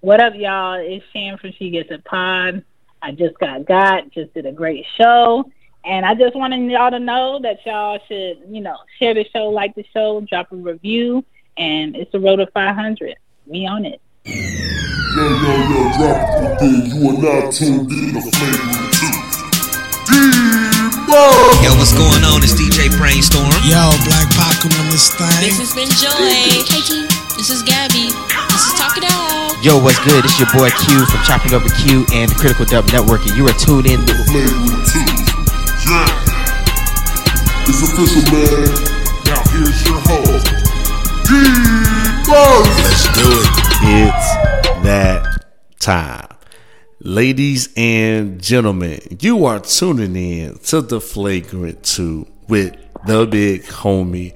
What up, y'all? It's Shan from She Gets It Pod. I just got got, just did a great show. And I just wanted y'all to know that y'all should, you know, share the show, like the show, drop a review, and it's the road to 500. We on it. Yo, yo, yo, drop it thing. You are now tuned in to Flavor 2. Yo, what's going on? It's DJ Brainstorm. Yo, Black Pac on this thing. This has been Joy. Katie. This is Gabby. This is Talk It Out. Yo, what's good? It's your boy Q from Chopping Up with Q and the Critical Dub Network, and you are tuned in to Flavor 2. Yeah. It's official, man. Now here's your host, D-Bug! Let's do it. It's that time. Ladies and gentlemen, you are tuning in to the Flagrant 2 with the big homie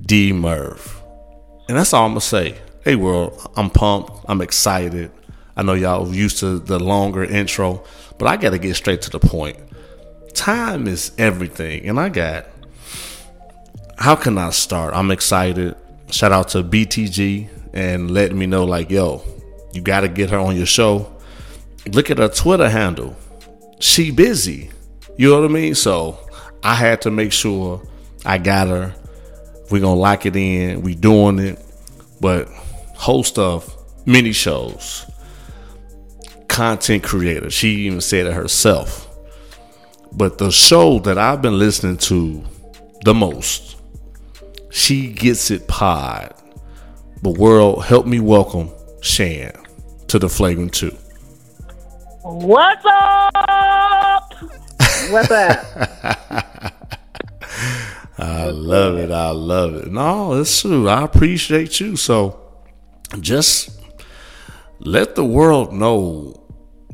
D Murph. And that's all I'm gonna say. Hey world, I'm pumped, I'm excited. I know y'all used to the longer intro, but I gotta get straight to the point. Time is everything, and I got how can I start? I'm excited. Shout out to BTG and letting me know, like, yo, you got to get her on your show. Look at her Twitter handle. She busy. You know what I mean? So I had to make sure I got her. We're going to lock it in. We doing it. But host of many shows, content creator. She even said it herself. But the show that I've been listening to the most she Gets It Pod. But world, help me welcome Shan to the Flagrant 2. What's up? What's up? I love it. I love it. No, it's true. I appreciate you. So just let the world know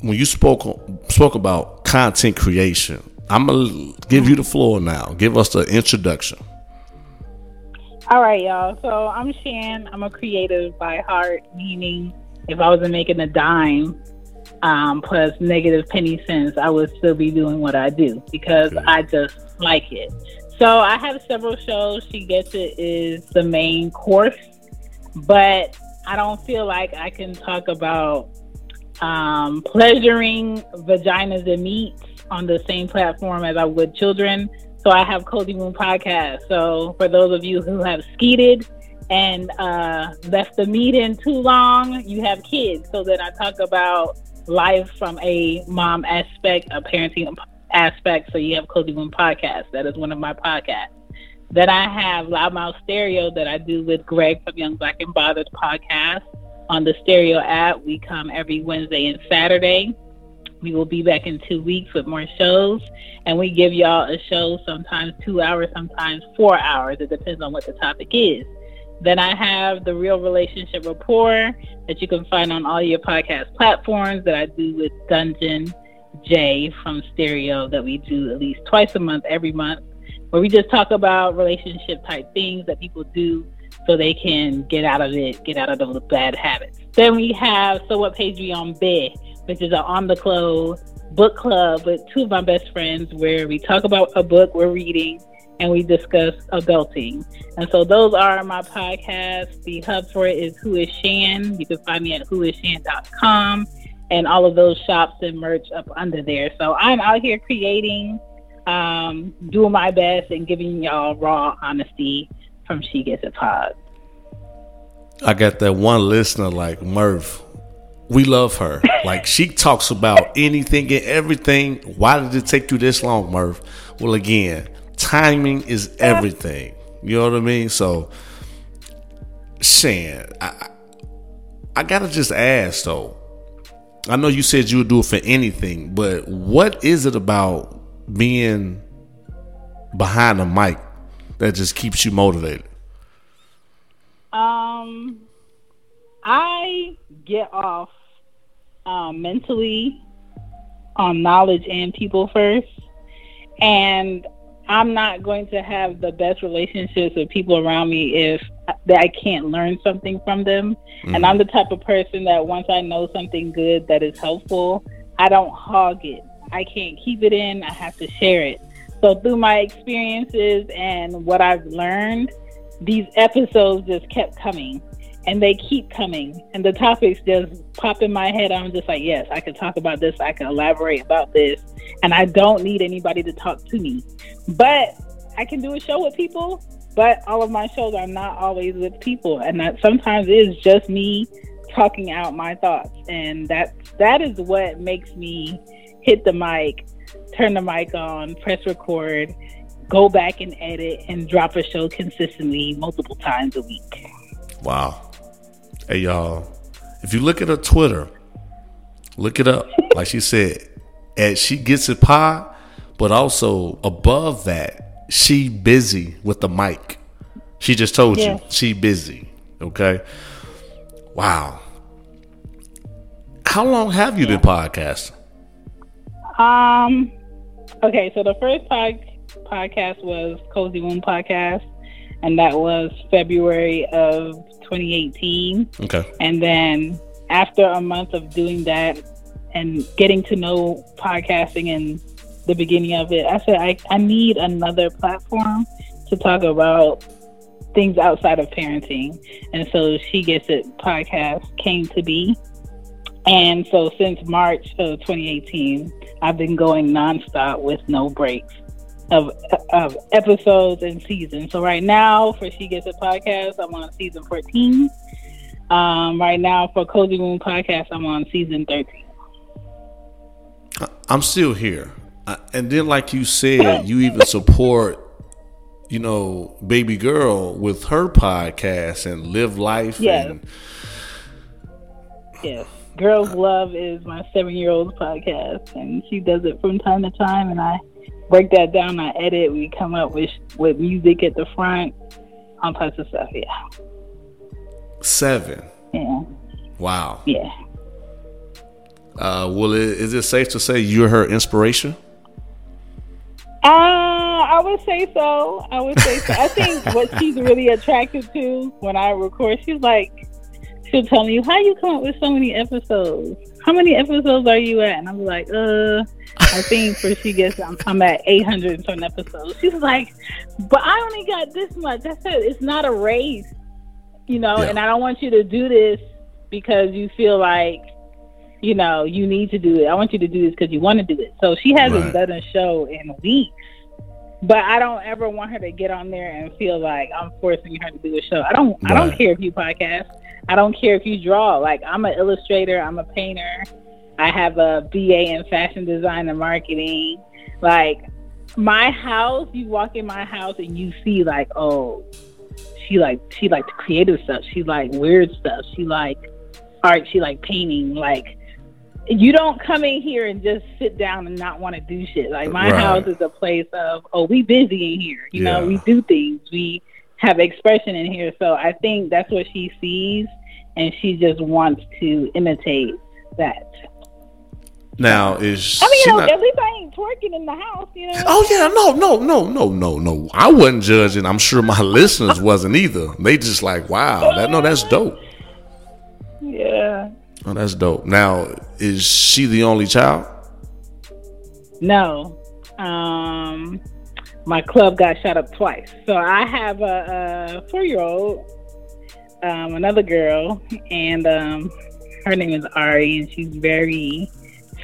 when you spoke spoke about content creation. I'm gonna give you the floor now. Give us the introduction. All right, y'all. So I'm Shan. I'm a creative by heart, meaning if I wasn't making a dime um, plus negative penny cents, I would still be doing what I do because Okay. I just like it. So I have several shows. She Gets It is the main course, but I don't feel like I can talk about um, pleasuring vaginas and meats on the same platform as I would children. So I have Cozy Womb podcast. So for those of you who have skeeted and uh, left the meat in too long, you have kids. So then I talk about life from a mom aspect, a parenting aspect. So you have Cozy Womb podcast. That is one of my podcasts. Then I have Loudmouth Stereo that I do with Greg from Young Black and Bothered podcast on the Stereo app. We come every Wednesday and Saturday. We will be back in two weeks with more shows, and we give y'all a show sometimes two hours, sometimes four hours. It depends on what the topic is. Then I have the Real Relationship Rapport that you can find on all your podcast platforms that I do with Dungeon J from Stereo that we do at least twice a month, every month, where we just talk about relationship type things that people do so they can get out of it, get out of those bad habits. Then we have So What Page We on Bed, which is an on the close book club with two of my best friends where we talk about a book we're reading and we discuss adulting. And so those are my podcasts. The hub for it is Who is Shan. You can find me at whoisshan.com and all of those shops and merch up under there. So I'm out here creating, um, doing my best and giving y'all raw honesty from She Gets It Pod. I got that one listener like Murph. We love her. like she talks about anything and everything. Why did it take you this long, Murph? Well, again, timing is everything. You know what I mean? So, Shan, I, I- I gotta just ask though. I know you said you would do it for anything, but what is it about being behind the mic that just keeps you motivated? Um, I get off um, mentally on knowledge and people first, and I'm not going to have the best relationships with people around me if that I can't learn something from them. And I'm the type of person that once I know something good that is helpful, I don't hog it. I can't keep it in. I have to share it. So through my experiences and what I've learned, these episodes just kept coming. and they keep coming, and the topics just pop in my head. I'm just like, yes, I can talk about this. I can elaborate about this, and I don't need anybody to talk to me. But I can do a show with people. But all of my shows are not always with people, and that sometimes is just me talking out my thoughts, and that that is what makes me hit the mic, turn the mic on, press record, go back and edit, and drop a show consistently multiple times a week. Wow. Hey y'all, if you look at her Twitter, look it up. like she said, and she gets it pie, but also above that, she busy with the mic. She just told Yeah. you she busy. Okay. Wow. How long have you been podcasting? Um. Okay, so the first pod- podcast was Cozy Womb podcast, and that was February of 2018. Okay. And then after a month of doing that and getting to know podcasting and the beginning of it, I said I, I need another platform to talk about things outside of parenting. And so She Gets It podcast came to be. And so since March of 2018, I've been going nonstop with no breaks of, of episodes and seasons. So right now for She Gets It podcast, I'm on season 14. Um, right now for Cozy Womb podcast, I'm on season 13. I'm still here. I- And then, like you said, you even support, you know, baby girl with her podcast and live life. Yes. And Yes. Girls Love is my seven year old's podcast, and she does it from time to time. And I break that down, I edit, we come up with with music at the front, all types of stuff. Yeah. seven. Yeah. Wow. Yeah. Uh, well, is it safe to say you're her inspiration? Uh, I would say so. I would say so. I think what she's really attracted to when I record, she's like, she'll tell me, "How you come up with so many episodes? How many episodes are you at?" And I'm like, "Uh, I think for she gets, I'm, I'm at 800 and something episodes." She's like, "But I only got this much." I said, "It's not a race, you know, Yeah. and I don't want you to do this because you feel like." You know, you need to do it. I want you to do this because you want to do it. So she hasn't Right. done a show in weeks. But I don't ever want her to get on there and feel like I'm forcing her to do a show. I don't. I don't care if you podcast. I don't care if you draw. Like I'm an illustrator. I'm a painter. I have a BA in fashion design and marketing. Like my house, you walk in my house and you see like, oh, she like she like creative stuff. She like weird stuff. She like art. She like painting. Like you don't come in here and just sit down and not want to do shit. Like my Right. house is a place of, oh, we busy in here. You know, we do things. We have expression in here. So I think that's what she sees, and she just wants to imitate that. Now is I mean, you know, not- at least I ain't twerking in the house. You know. Oh yeah, no, no, no, no, no, no. I wasn't judging. I'm sure my listeners wasn't either. They just like, wow, that no, that's dope. Yeah. Oh, that's dope. Now, is she the only child? No. Um, my club got shot up twice. So I have a, a four year old, um, another girl, and um, her name is Ari, and she's very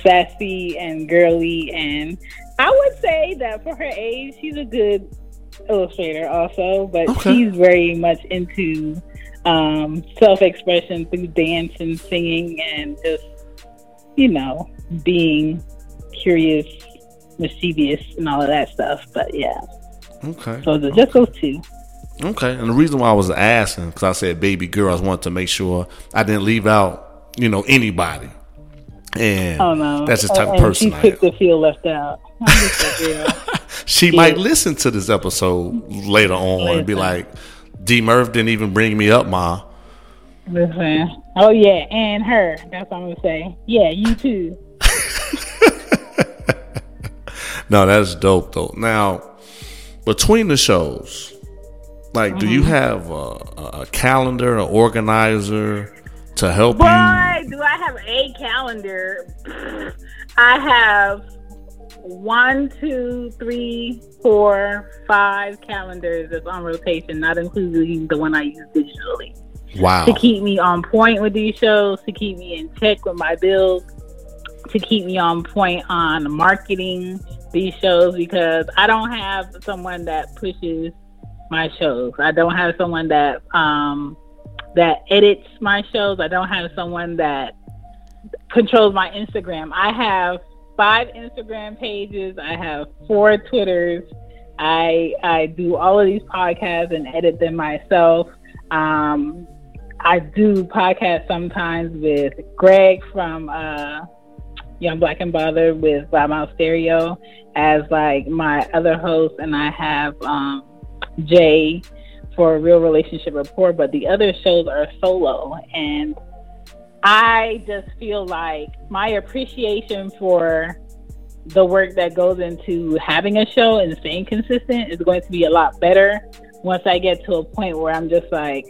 sassy and girly. And I would say that for her age, she's a good illustrator, also, but Okay. she's very much into um, self expression through dance and singing and just, you know, being curious, mischievous, and all of that stuff. But yeah, Okay. so just those two. Okay. And the reason why I was asking, because I said baby girl, I wanted to make sure I didn't leave out, you know, anybody. And Oh no, that's the type of person She quick am. to feel left out. I'm just a girl. She might listen to this episode later on and be like, D Murph didn't even bring me up, Ma. Listen. Oh yeah, and her. That's what I'm gonna say. Yeah, you too. No, that's dope though. Now, between the shows, like, do Mm-hmm. you have a, a- calendar, an organizer to help you? Boy, you? do I have a calendar? I have one, two, three, four, five calendars that's on rotation, not including the one I use digitally. Wow. to keep me on point with these shows, to keep me in check with my bills, to keep me on point on marketing these shows because I don't have someone that pushes my shows. I don't have someone that um that edits my shows. I don't have someone that controls my Instagram. I have five Instagram pages. I have four Twitters. I I do all of these podcasts and edit them myself. Um, I do podcasts sometimes with Greg from uh, Young Black and Bothered with Loudmouth Stereo as like my other host, and I have um, Jay for Real Relationship Report. But the other shows are solo, and I just feel like my appreciation for the work that goes into having a show and staying consistent is going to be a lot better once I get to a point where I'm just like,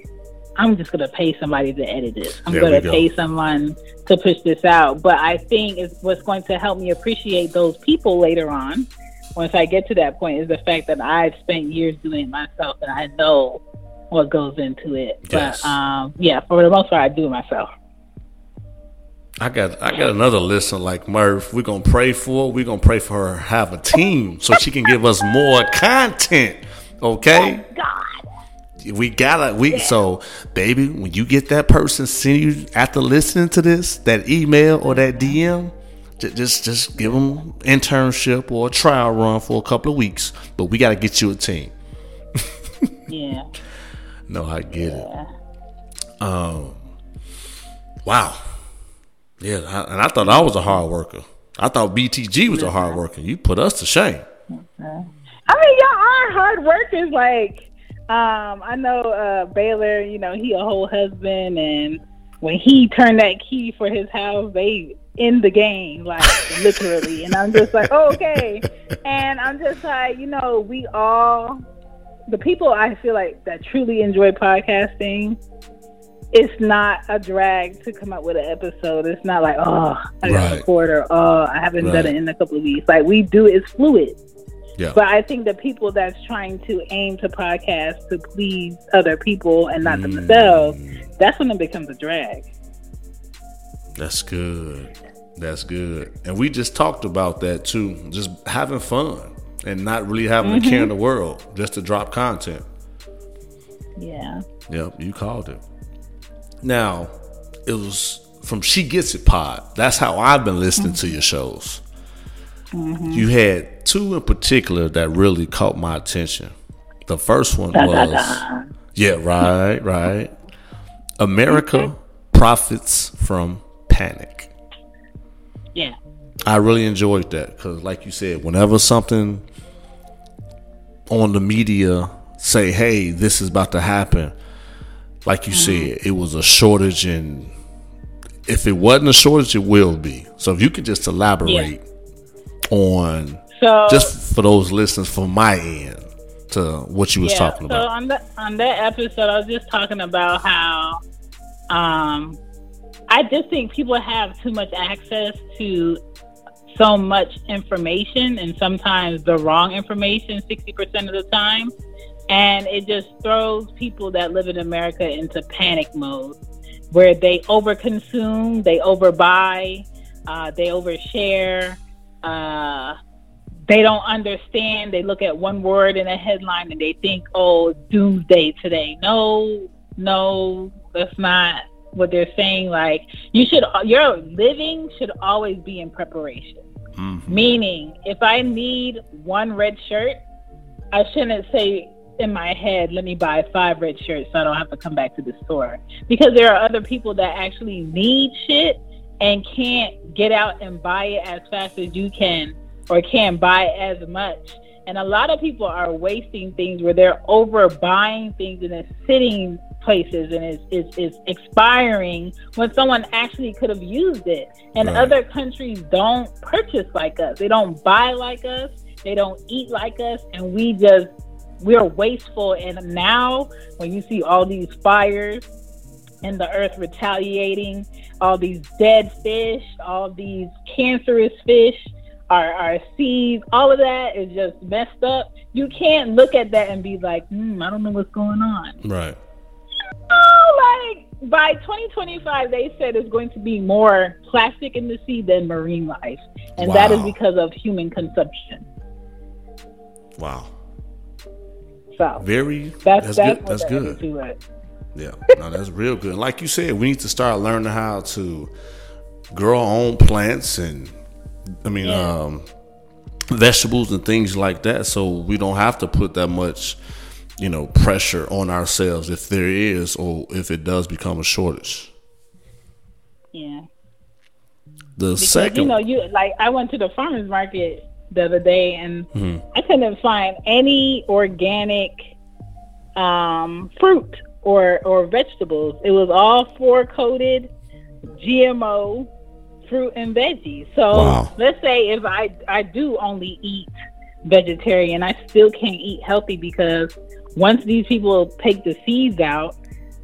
I'm just gonna pay somebody to edit this. I'm There gonna go. pay someone to push this out. But I think it's what's going to help me appreciate those people later on. Once I get to that point, is the fact that I've spent years doing it myself and I know what goes into it. Yes. But um, yeah, for the most part, I do it myself. I got I got another listener like Murph. We're gonna pray for. her. We're gonna pray for her have a team so she can give us more content. Okay. God. We gotta we so baby, when you get that person send you after listening to this, that email or that mm-hmm. DM, ju- just just give them internship or a trial run for a couple of weeks. But we gotta get you a team. Yeah. No, I get it. Um, wow. Yeah, I, and I thought I was a hard worker. I thought BTG was a hard mm-hmm. worker. You put us to shame. Mm-hmm. I mean, y'all are hard workers. Like, um, I know uh, Baylor. You know, he a whole husband, and when he turned that key for his house, they in the game, like literally. And I'm just like, oh, okay. And I'm just like, you know, we all, the people I feel like that truly enjoy podcasting. It's not a drag to come up with an episode. It's not like, oh, I got Right. to record or oh, I haven't Right. done it in a couple of weeks. Like we do, it's fluid. Yeah. But I think the people that's trying to aim to podcast to please other people and not Mm. themselves, that's when it becomes a drag. That's good. That's good. And we just talked about that too. Just having fun and not really having a care in the world, just to drop content. Yeah. Yep, you called it. Now, it was from She Gets It Pod. That's how I've been listening to your shows. Mm-hmm. You had two in particular that really caught my attention. The first one was, yeah, right, right. America profits from panic. Yeah. I really enjoyed that because, like you said, whenever something on the media say, "Hey, this is about to happen," like you mm-hmm. said, it was a shortage, and if it wasn't a shortage, it will be. So, if you could just elaborate on So just for those listeners from my end to what you was yeah, talking so about. on that on that episode, I was just talking about how um, I just think people have too much access to so much information, and sometimes the wrong information, sixty percent of the time, and it just throws people that live in America into panic mode, where they overconsume, they overbuy, uh, they overshare. Uh, they don't understand. They look at one word in a headline and they think, "Oh, doomsday today." No, no, that's not what they're saying. Like you should, your living should always be in preparation. Meaning, if I need one red shirt, I shouldn't say in my head, "Let me buy five red shirts so I don't have to come back to the store." Because there are other people that actually need shit and can't get out and buy it as fast as you can or can't buy as much. And a lot of people are wasting things where they're overbuying things and it's sitting places and it's, it's, it's expiring when someone actually could have used it. And Right. other countries don't purchase like us. They don't buy like us. They don't eat like us. And we just, we're wasteful. And now when you see all these fires and the earth retaliating, all these dead fish, all these cancerous fish, our, our seas, all of that is just messed up. You can't look at that and be like, hmm, I don't know what's going on. right. Feel like by 2025, they said it's going to be more plastic in the sea than marine life, and that is because of human consumption. Wow. So Very. that's That's, that's, good. That's good. Yeah, no, that's real good. Like you said, we need to start learning how to grow our own plants and, I mean, Yeah. um, vegetables and things like that, so we don't have to put that much, you know, pressure on ourselves if there is or if it does become a shortage. Yeah. The Because, second, you know, you like I went to the farmers market the other day and Mm-hmm. I couldn't find any organic um, fruit or or vegetables. It was all four coated GMO fruit and veggies. So Wow. let's say if I I do only eat vegetarian, I still can't eat healthy because once these people take the seeds out,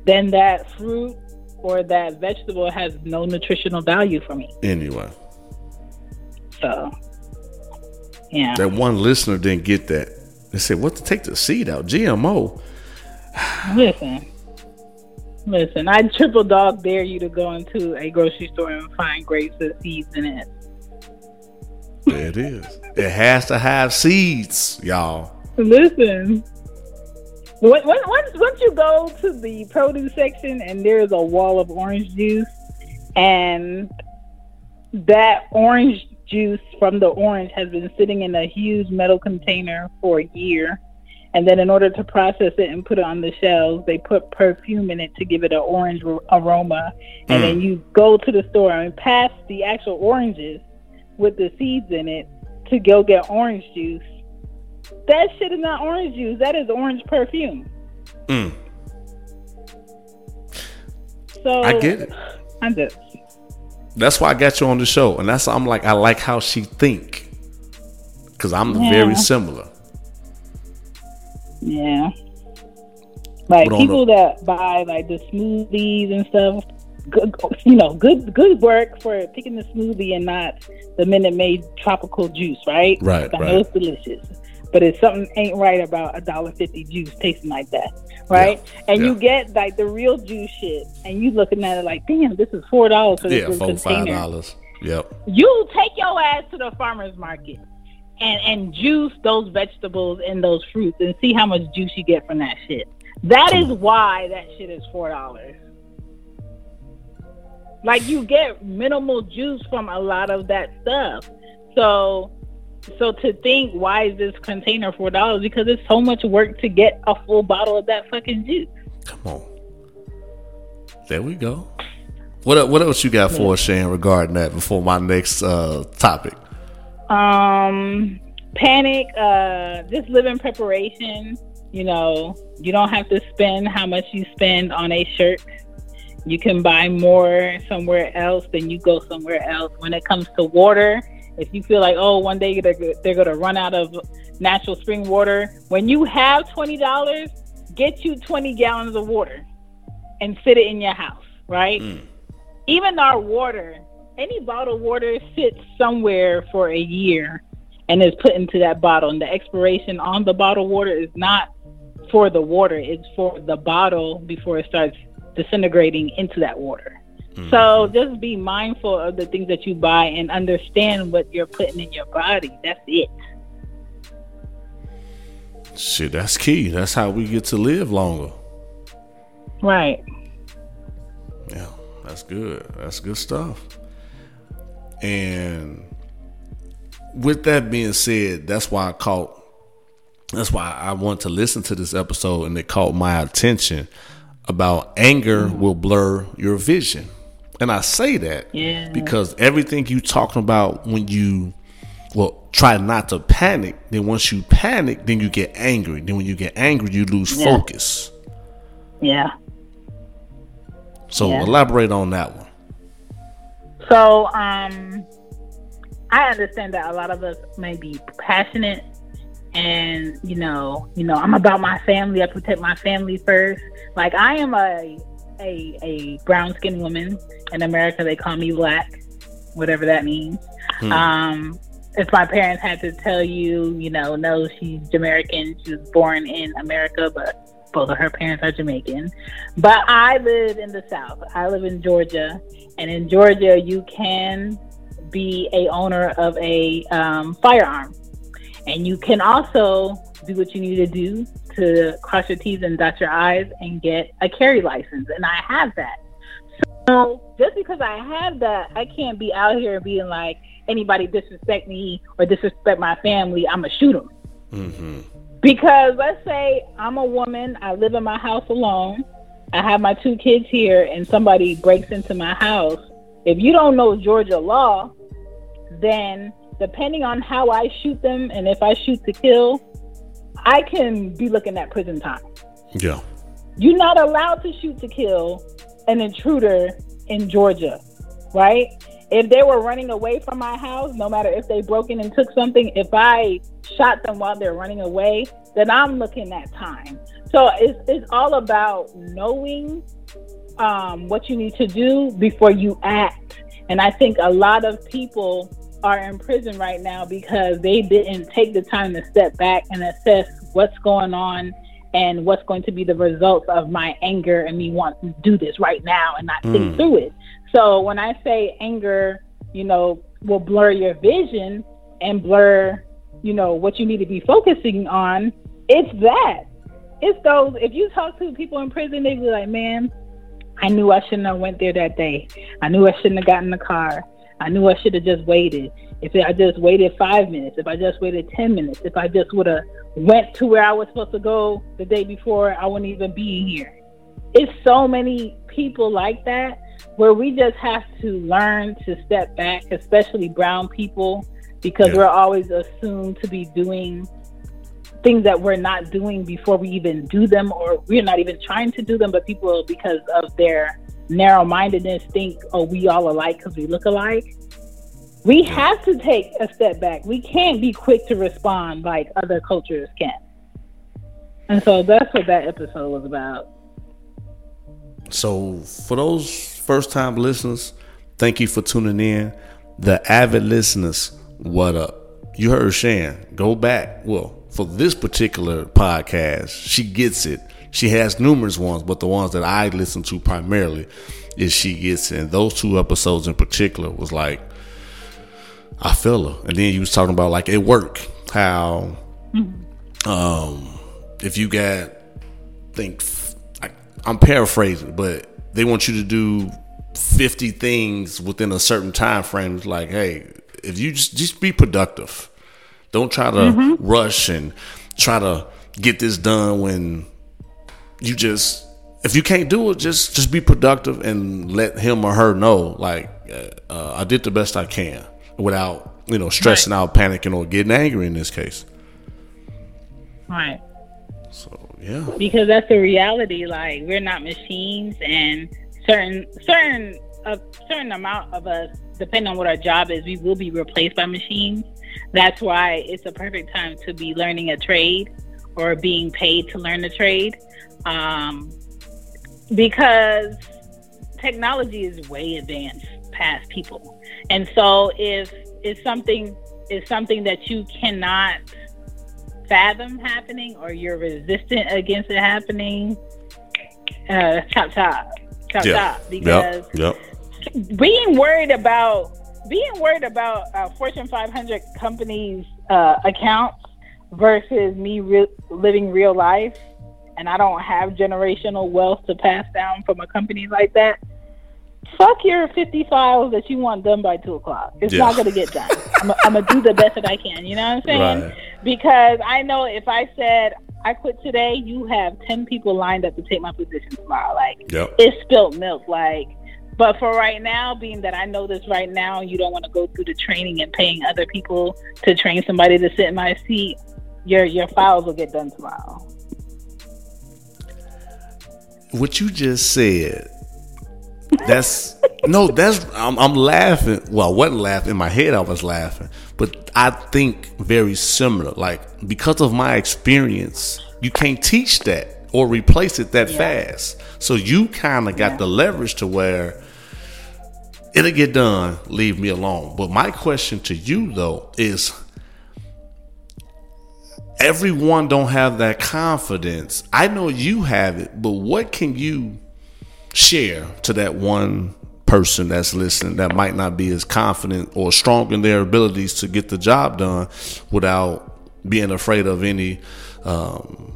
then that fruit or that vegetable has no nutritional value for me. anyway, So, yeah. that one listener didn't get that. They said, "What to take the seed out? GMO." Listen, listen. I triple dog dare you to go into a grocery store and find grapes with seeds in it. There it is. It has to have seeds, y'all. Listen. When, when, once, once you go to the produce section and there's a wall of orange juice, and that orange juice from the orange has been sitting in a huge metal container for a year, and then in order to process it and put it on the shelves, they put perfume in it to give it an orange ro- aroma, and then you go to the store and pass the actual oranges with the seeds in it to go get orange juice. That shit is not orange juice. That is orange perfume. Mm. So I get it. I'm just That's why I got you on the show, and that's I'm like I like how she think, because I'm Yeah. very similar. Yeah. Like But people that buy like the smoothies and stuff, good, you know, good good work for picking the smoothie and not the Minute Maid tropical juice, right? Right, I know it's delicious, but it's something ain't right about a dollar fifty juice tasting like that, right? And you get like the real juice shit, and you looking at it like, damn, this is four dollars for this Yeah, four five dollars. Yep. You take your ass to the farmer's market and and juice those vegetables and those fruits and see how much juice you get from that shit. That is why that shit is four dollars. Like you get minimal juice from a lot of that stuff. So so to think why is this container four dollars? Because it's so much work to get a full bottle of that fucking juice. Come on. There we go. What what else you got for us, Shan, regarding that before my next uh, topic? Um, panic. Uh, just live in preparation. You know, you don't have to spend how much you spend on a shirt. You can buy more somewhere else than you go somewhere else. When it comes to water, if you feel like, oh, one day they're, they're going to run out of natural spring water, when you have twenty dollars, get you twenty gallons of water and sit it in your house, right? Even our water, any bottled water sits somewhere for a year and is put into that bottle. And the expiration on the bottled water is not for the water, it's for the bottle before it starts disintegrating into that water. Hmm. So just be mindful of the things that you buy and understand what you're putting in your body. That's it. Shit, that's key. That's how we get to live longer. Right. Yeah, that's good. That's good stuff. And with that being said, that's why I caught. That's why I want to listen to this episode, and it caught my attention about anger mm-hmm. will blur your vision. And I say that Yeah. because everything you talking about when you well try not to panic, then once you panic, then you get angry. Then when you get angry, you lose Yeah. focus. Yeah. So Yeah. elaborate on that one. So, um, I understand that a lot of us may be passionate, and you know, you know, I'm about my family. I protect my family first. Like I am a a a brown skinned woman in America. They call me black, whatever that means. Um, if my parents had to tell you, you know, no, she's Jamaican. She was born in America, but both of her parents are Jamaican. But I live in the South. I live in Georgia, and in Georgia, you can be a owner of a um, firearm, and you can also do what you need to do to cross your T's and dot your I's and get a carry license. And I have that. So just because I have that, I can't be out here being like anybody disrespect me or disrespect my family, I'm gonna shoot them. Mm-hmm. Because let's say I'm a woman, I live in my house alone, I have my two kids here, and somebody breaks into my house. If you don't know Georgia law, then depending on how I shoot them and if I shoot to kill, I can be looking at prison time. Yeah. You're not allowed to shoot to kill an intruder in Georgia, right? If they were running away from my house, no matter if they broke in and took something, if I shot them while they're running away, then I'm looking at time. So it's, it's all about knowing um, what you need to do before you act. And I think a lot of people are in prison right now because they didn't take the time to step back and assess what's going on and what's going to be the results of my anger and me wanting to do this right now and not think through it. So when I say anger, you know, will blur your vision and blur, you know, what you need to be focusing on, it's that. It's those if you talk to people in prison, they be like, Man, I knew I shouldn't have went there that day. I knew I shouldn't have gotten in the car. I knew I should have just waited. If I just waited five minutes, if I just waited ten minutes, if I just would have went to where I was supposed to go the day before, I wouldn't even be here. It's so many people like that where we just have to learn to step back, especially brown people, because Yeah. we're always assumed to be doing things that we're not doing before we even do them, or we're not even trying to do them, but people, because of their narrow mindedness, think, oh, we all alike because we look alike. We have to take a step back. We can't be quick to respond like other cultures can. And so that's what that episode was about. So for those first time listeners, thank you for tuning in. The avid listeners, what up? You heard Shan. Go back. Well, for this particular podcast, she gets it. She has numerous ones, but the ones that I listen to primarily is she gets it. And those two episodes in particular was like, I feel her. And then you was talking about like at work, how um if you got think I, I'm paraphrasing, but they want you to do 50 things within a certain time frame. It's like, hey, if you just just be productive. Don't try to rush and try to get this done when you just if you can't do it, just just be productive and let him or her know like uh, uh, I did the best I can without you know stressing out, panicking, or getting angry in this case. Right. So yeah, because that's the reality. Like we're not machines, and certain certain a certain amount of us, depending on what our job is, we will be replaced by machines. That's why it's a perfect time to be learning a trade or being paid to learn a trade, um, because technology is way advanced past people, and so if it's something is something that you cannot fathom happening or you're resistant against it happening, uh, chop chop, chop yeah, chop. Because yep, yep. being worried about being worried about uh, Fortune 500 companies' uh, accounts versus me re- living real life, and I don't have generational wealth to pass down from a company like that. Fuck your 50 files that you want done by two o'clock. It's Yeah. not going to get done. I'm, I'm going to do the best that I can. You know what I'm saying? Right. Because I know if I said I quit today, you have 10 people lined up to take my position tomorrow. Like, Yep. it's spilt milk. Like, but for right now, being that I know this right now, you don't want to go through the training and paying other people to train somebody to sit in my seat. Your your files will get done tomorrow. what you just said that's no that's I'm, I'm laughing. Well i wasn't laughing. In my head i was laughing. But i think very similar. Like because of my experience you can't teach that or replace it that fast. So you kind of got the leverage to where it'll get done. Leave me alone. But my question to you though is everyone don't have that confidence. I know you have it, but what can you share to that one person that's listening that might not be as confident or strong in their abilities to get the job done without being afraid of any um,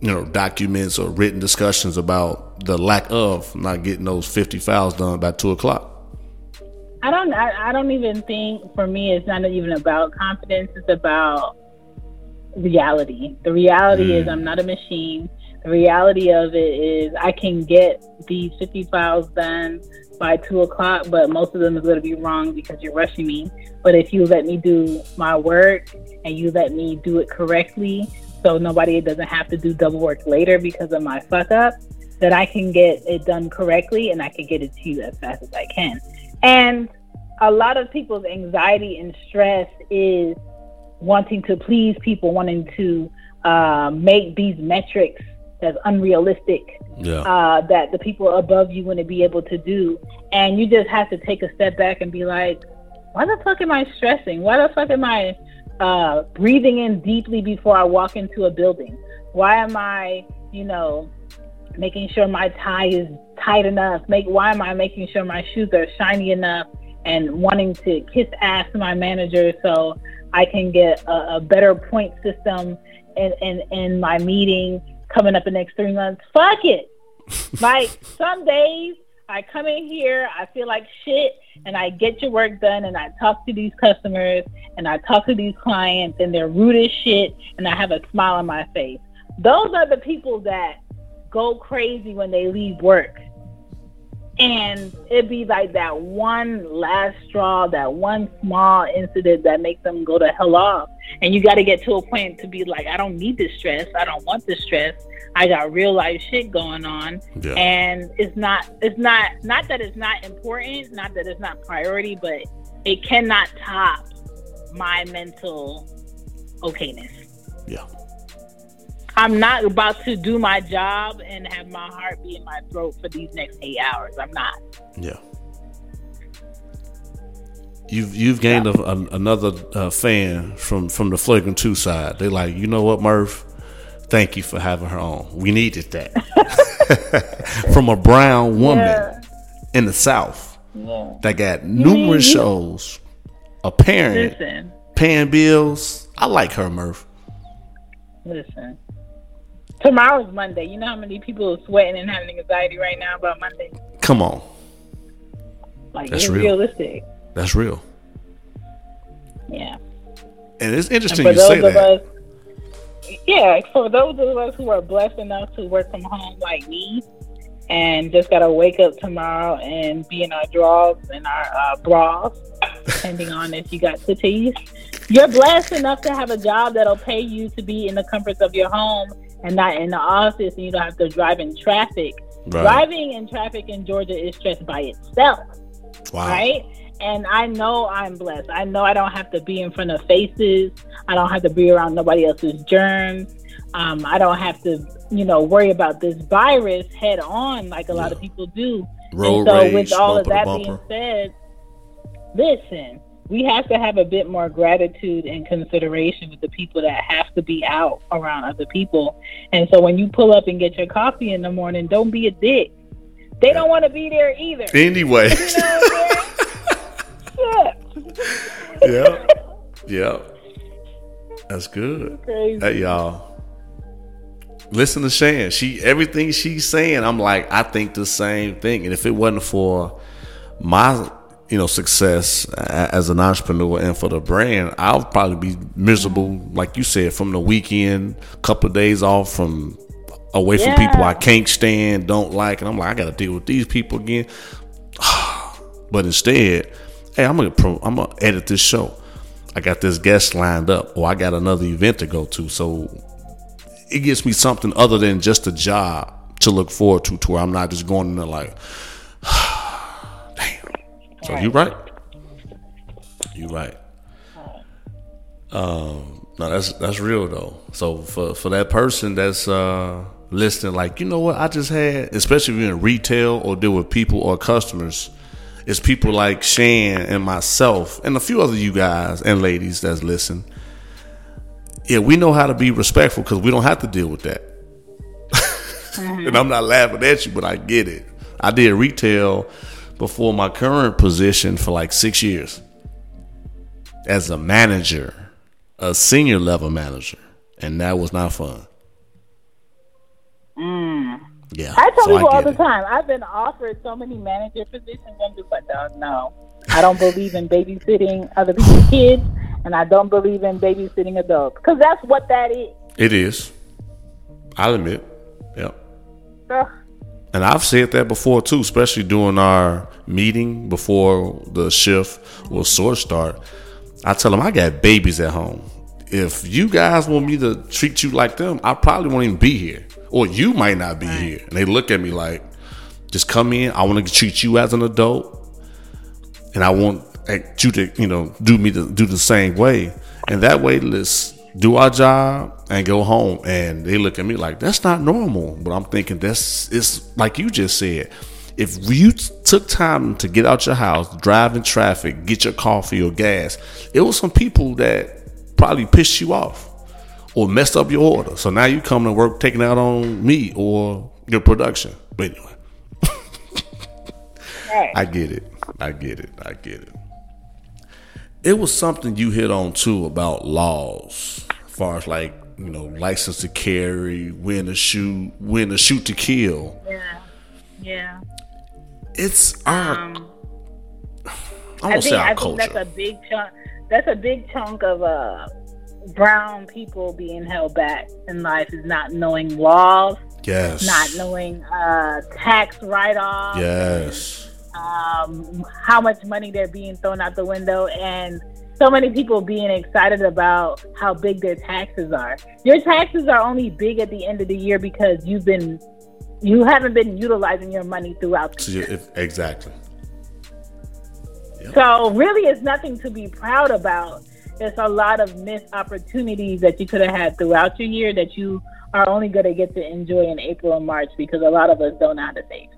you know documents or written discussions about the lack of not getting those 50 files done by two o'clock I don't. I, I don't even think for me it's not even about confidence. It's about reality. The reality is mm. I'm not a machine. The reality of it is I can get these 50 files done by two o'clock, but most of them is going to be wrong because you're rushing me. But if you let me do my work and you let me do it correctly, so nobody doesn't have to do double work later because of my fuck up, that I can get it done correctly and I can get it to you as fast as I can. And a lot of people's anxiety and stress is wanting to please people, wanting to uh, make these metrics that's unrealistic yeah uh, that the people above you want to be able to do. And you just have to take a step back and be like, why the fuck am I stressing? Why the fuck am I uh, breathing in deeply before I walk into a building? Why am I, you know, making sure my tie is tight enough? Make why am I making sure my shoes are shiny enough and wanting to kiss ass to my manager so I can get a, a better point system in, in, in my meeting coming up the next three months? Fuck it. like some days I come in here, I feel like shit, and I get your work done, and I talk to these customers, and I talk to these clients, and they're rude as shit, and I have a smile on my face. Those are the people that go crazy when they leave work. And it'd be like that one last straw, that one small incident that makes them go to hell off. And you got to get to a point to be like, I don't need this stress. I don't want this stress. I got real life shit going on. Yeah. And it's not, it's not, not that it's not important, not that it's not priority, but it cannot top my mental okayness. yeah I'm not about to do my job and have my heart be in my throat for these next eight hours. I'm not. Yeah. You've you've gained a, a, another uh, fan from from the flagrant two side. They like, you know what, Murph? Thank you for having her on. We needed that from a brown woman Yeah. in the South Yeah. that got numerous you- shows, a parent, Listen, paying bills. I like her, Murph. listen. Tomorrow's Monday. You know how many people are sweating and having anxiety right now about Monday? Come on, Like That's real. realistic. that's real. Yeah. And it's And interesting for you those say of that. us, yeah, for those of us who are blessed enough to work from home like me, and just gotta wake up tomorrow and be in our drawers and our uh, bras, depending on if you got titties. You're blessed enough to have a job that'll pay you to be in the comforts of your home and not in the office, and you don't have to drive in traffic. Right. Driving in traffic in Georgia is stress by itself Wow. right? And I know I'm blessed. I know I don't have to be in front of faces. I don't have to be around nobody else's germs. Um, I don't have to, you know, worry about this virus head on like a lot of people do. Road and so, rage, with all of that bumper. being said, listen, we have to have a bit more gratitude and consideration with the people that have to be out around other people. And so, when you pull up and get your coffee in the morning, don't be a dick. They don't want to be there either. Anyway. You know what I'm saying? Shit. yeah. Yeah. That's good. Crazy. Hey y'all. Listen to Shan. She everything she's saying, I'm like, I think the same thing. And if it wasn't for my, you know, success as an entrepreneur and for the brand, I'll probably be miserable, like you said, from the weekend, couple of days off from away from people I can't stand, don't like, and I'm like, I gotta deal with these people again. But instead, hey, I'm gonna pro, I'm gonna edit this show. I got this guest lined up, or I got another event to go to. So it gives me something other than just a job to look forward to, to where I'm not just going in there like. So you right. You right. Um, no, that's that's real though. So for for that person that's uh listening, like you know what, I just had, especially if you're in retail or deal with people or customers, it's people like Shan and myself and a few other you guys and ladies that's listen. yeah, we know how to be respectful because we don't have to deal with that. and I'm not laughing at you, but I get it. I did retail before my current position for like six years as a manager, a senior level manager, and that was not fun. Mm. Yeah, I tell so people all the it. time. I've been offered so many manager positions. I'm just like, oh, no. I don't believe in babysitting other people's kids, and I don't believe in babysitting adults because that's what that is. It is. I'll admit. Yep. Ugh. And I've said that before too, especially during our meeting before the shift will sort of start. I tell them I got babies at home. If you guys want me to treat you like them, I probably won't even be here, or you might not be here. And they look at me like, "Just come in. I want to treat you as an adult, and I want you to, you know, do me to do the same way. And that way, let's do our job and go home. And they look at me like that's not normal. But I'm thinking that's it's like you just said. If you took time to get out your house, drive in traffic, get your coffee or gas, it was some people that probably pissed you off or messed up your order. So now you come to work taking out on me or your production. But anyway, Right. I get it. I get it. I get it. It was something you hit on too about laws, as far as like you know, license to carry, when to shoot, when to shoot to kill. yeah. Yeah. It's our. Um, I I think, say our I think that's a big chunk. That's a big chunk of uh, brown people being held back in life is not knowing laws, yes. not knowing uh, tax write-offs, Yes. Um, how much money they're being thrown out the window, and so many people being excited about how big their taxes are. Your taxes are only big at the end of the year because you've been you haven't been utilizing your money throughout the you- if, exactly. So really, it's nothing to be proud about. It's a lot of missed opportunities that you could have had throughout your year that you are only going to get to enjoy in April and March because a lot of us don't know how to save.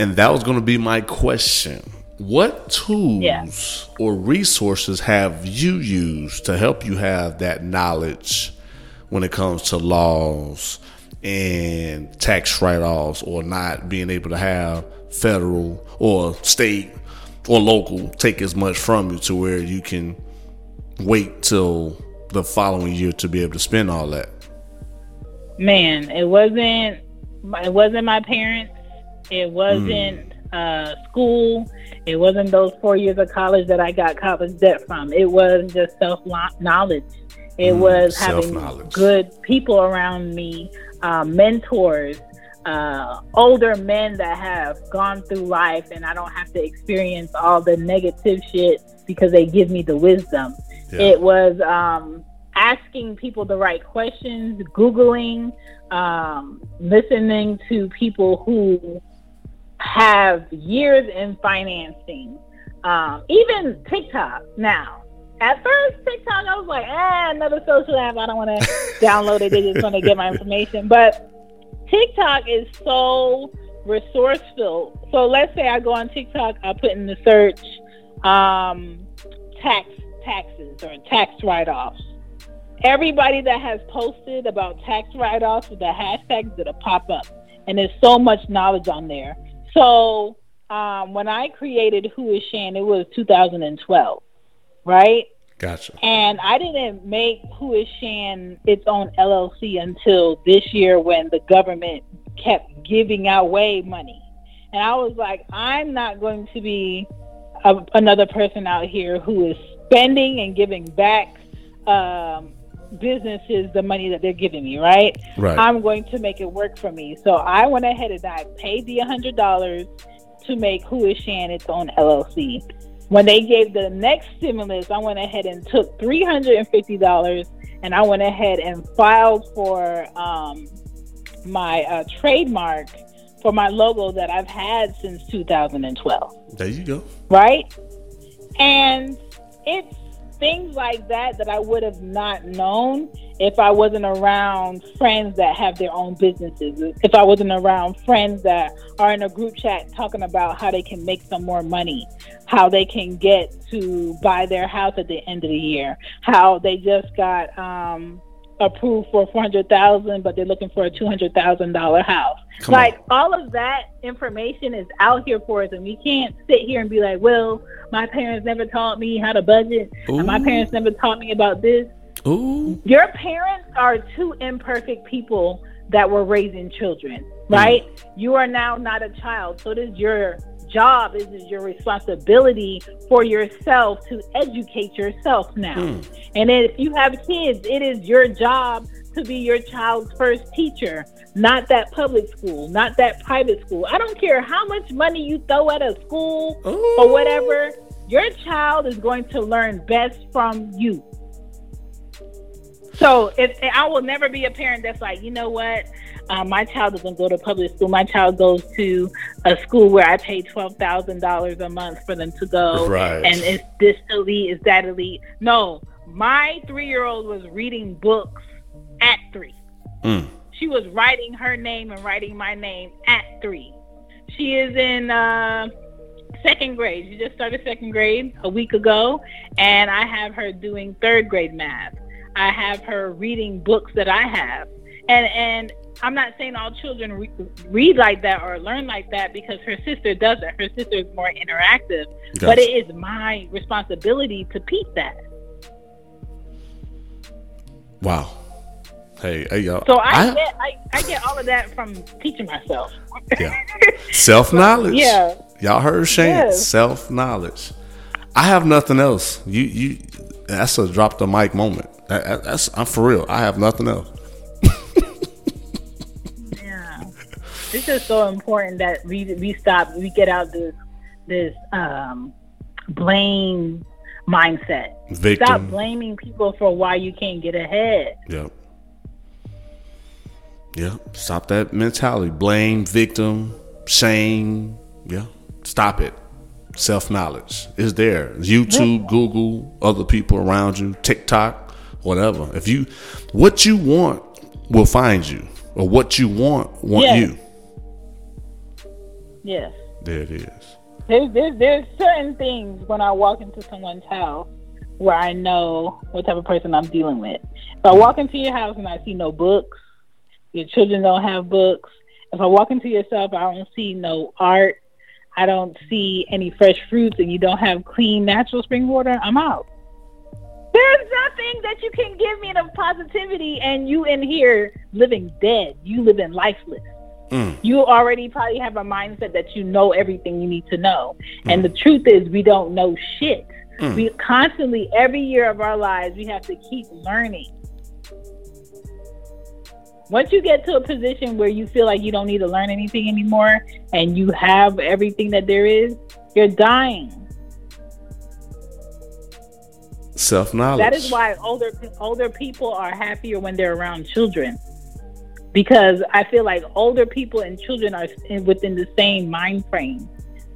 And that was going to be my question. What tools or resources have you used to help you have that knowledge when it comes to laws and tax write offs or not being able to have federal or state or local take as much from you to where you can wait till the following year to be able to spend all that? Man, it wasn't. It wasn't my parents. It wasn't uh, school. It wasn't those four years of college that I got college debt from. It was just self knowledge. It was having good people around me, uh, mentors, uh, older men that have gone through life, and I don't have to experience all the negative shit because they give me the wisdom. Yeah. It was um, asking people the right questions, Googling, um, listening to people who have years in financing, um, even TikTok now. At first, TikTok, I was like, ah, another social app. I don't want to download it. They just want to get my information. But TikTok is so resourceful. So let's say I go on TikTok, I put in the search um, tax taxes or tax write-offs. Everybody that has posted about tax write-offs with the hashtags that'll pop up, and there's so much knowledge on there. So um, when I created Who Is Shan, it was 2012, right? Gotcha. And I didn't make Who Is Shan its own LLC until this year when the government kept giving away money. And I was like, I'm not going to be a, another person out here who is spending and giving back um, businesses the money that they're giving me, right? Right. I'm going to make it work for me. So I went ahead and I paid the hundred dollars to make Who Is Shan its own LLC. When they gave the next stimulus, I went ahead and took three hundred and fifty dollars, and I went ahead and filed for um, my uh, trademark for my logo that I've had since 2012 there you go. right? And it's things like that that I would have not known if I wasn't around friends that have their own businesses, if I wasn't around friends that are in a group chat talking about how they can make some more money, how they can get to buy their house at the end of the year, how they just got um, approved for four hundred thousand, but they're looking for a two hundred thousand dollar house. Come like on. all of that information is out here for us, and we can't sit here and be like, "Well, my parents never taught me how to budget, and my parents never taught me about this." Ooh. Your parents are two imperfect people that were raising children, mm. right? You are now not a child, so does your job, it is your responsibility for yourself to educate yourself now. Hmm. And if you have kids, it is your job to be your child's first teacher, not that public school, not that private school. I don't care how much money you throw at a school or whatever, your child is going to learn best from you. So if I will never be a parent that's like, you know what, um, my child doesn't go to public school. My child goes to a school where I pay twelve thousand dollars a month for them to go, Right. and it's this elite, is that elite? No, my three-year-old was reading books at three. Mm. She was writing her name and writing my name at three. She is in uh, second grade. She just started second grade a week ago, and I have her doing third grade math. I have her reading books that I have, and and I'm not saying all children re- read like that or learn like that because her sister doesn't. Her sister is more interactive, but it is my responsibility to teach that. Wow. Hey, hey, y'all. So I, get I, I get all of that from teaching myself. Yeah. Self knowledge. Yeah. Y'all heard Shane. Yes. Self knowledge. I have nothing else. You you that's a drop the mic moment. That- that's I'm for real. I have nothing else. It's just so important that we we stop we get out this this um, blame mindset. Stop blaming people for why you can't get ahead. Yep. Yep. Stop that mentality. Blame, victim, shame. Yeah. Stop it. Self knowledge is there. YouTube, Google, other people around you, TikTok, whatever. If you, what you want will find you, or what you want want Yeah. you. Yes. There it is. There's, there's there's certain things when I walk into someone's house where I know what type of person I'm dealing with. If I walk into your house and I see no books, your children don't have books. If I walk into yourself, I don't see no art. I don't see any fresh fruits, and you don't have clean, natural spring water. I'm out. There's nothing that you can give me of positivity, and you in here living dead. You living lifeless Mm. you already probably have a mindset that you know everything you need to know. And mm. the truth is, we don't know shit. Mm. We constantly, every year of our lives, we have to keep learning. Once you get to a position where you feel like you don't need to learn anything anymore and you have everything that there is, you're dying. Self knowledge. That is why older older people are happier when they're around children. Because I feel like older people and children are in, within the same mind frame.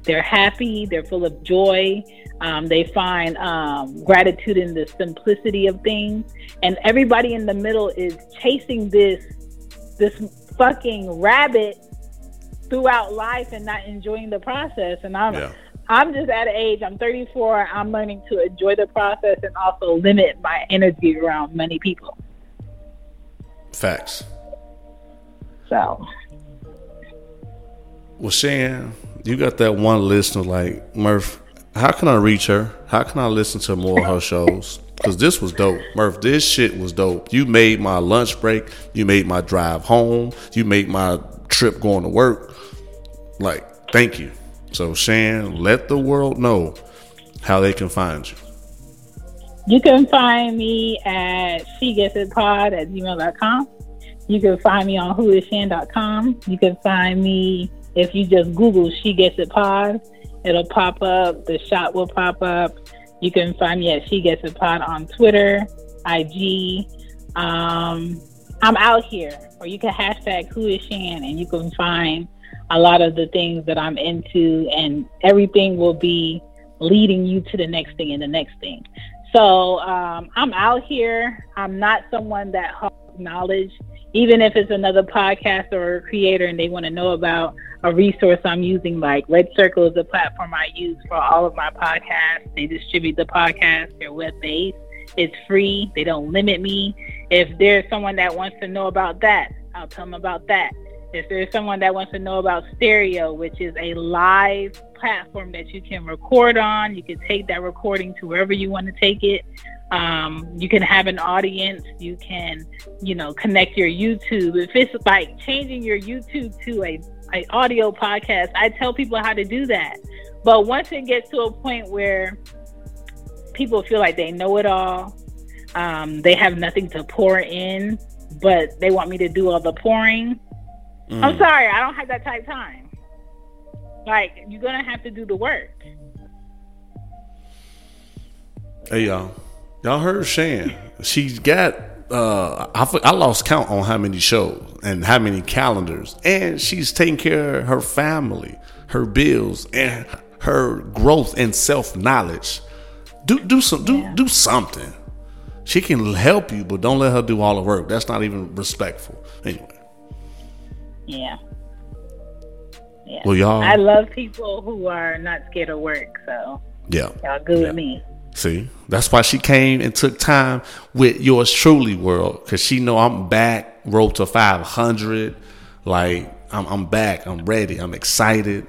They're happy, they're full of joy, um, they find um, gratitude in the simplicity of things, and everybody in the middle is chasing this this fucking rabbit throughout life and not enjoying the process. And I'm Yeah. I'm just at an age, I'm 34, I'm learning to enjoy the process and also limit my energy around many people. Facts. So, Well, Shan, you got that one listener like Murph. How can I reach her? How can I listen to more of her shows? Because this was dope, Murph. This shit was dope. You made my lunch break. You made my drive home. You made my trip going to work. Like, thank you. So, Shan, let the world know how they can find you. you can find me at shegetsitpod at gmail.com. You can find me on whoisshan.com. You can find me if you just Google She Gets It Pod. It'll pop up. The shot will pop up. You can find me at She Gets It Pod on Twitter, IG. Um, I'm out here. Or you can hashtag Who is Shan and you can find a lot of the things that I'm into and everything will be leading you to the next thing and the next thing. So um, I'm out here. I'm not someone that hogs knowledge, even if it's another podcast or creator and they want to know about a resource I'm using. Like RedCircle is a platform I use for all of my podcasts. They distribute the podcast. They're web based. It's free. They don't limit me. If there's someone that wants to know about that, I'll tell them about that. If there's someone that wants to know about stereo, which is a live platform that you can record on, you can take that recording to wherever you want to take it. Um, you can have an audience. You can, you know, connect your YouTube. If it's like changing your YouTube to a, a audio podcast, I tell people how to do that. But once it gets to a point where people feel like they know it all, um, they have nothing to pour in, but they want me to do all the pouring. I'm sorry, I don't have that type of time. Like you're gonna have to do the work. Hey y'all, y'all heard Shan? She's got. Uh, I I lost count on how many shows and how many calendars, and she's taking care of her family, her bills, and her growth and self knowledge. Do do some do do something. She can help you, but don't let her do all the work. That's not even respectful. Anyway, Yeah. Yeah. Well, y'all- I love people who are not scared of work, so yeah. y'all good Yeah. with me. See, that's why she came and took time with yours truly, world, because she know I'm back, road to 500. Like I'm, I'm back, I'm ready, I'm excited,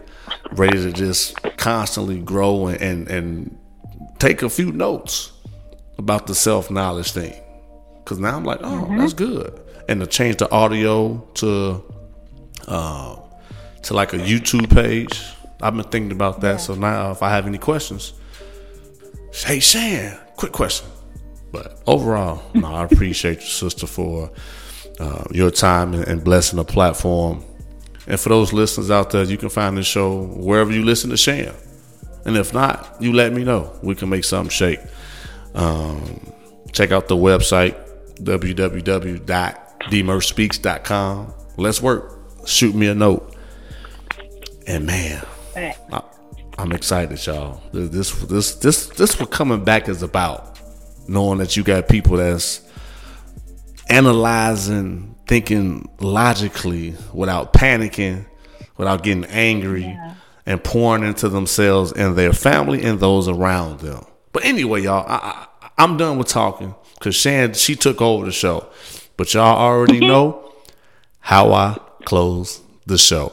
ready to just constantly grow and and, and take a few notes about the self knowledge thing. Because now I'm like, oh, that's good, and to change the audio to, uh, to like a YouTube page. I've been thinking about that. So now, if I have any questions. Hey Shan, quick question. But overall, no, I appreciate you, sister, for uh, your time and, and blessing the platform. And for those listeners out there, you can find this show wherever you listen to Shan. And if not, you let me know. We can make something shake. Um, check out the website, www.dmurphspeaks.com. Let's work. Shoot me a note. And man, Right. I, I'm excited, y'all. This this this this what coming back is about. Knowing that you got people that's analyzing, thinking logically without panicking, without getting angry, and pouring into themselves and their family and those around them. But anyway, y'all, I, I, I'm done with talking because Shan she took over the show. But y'all already know how I close the show.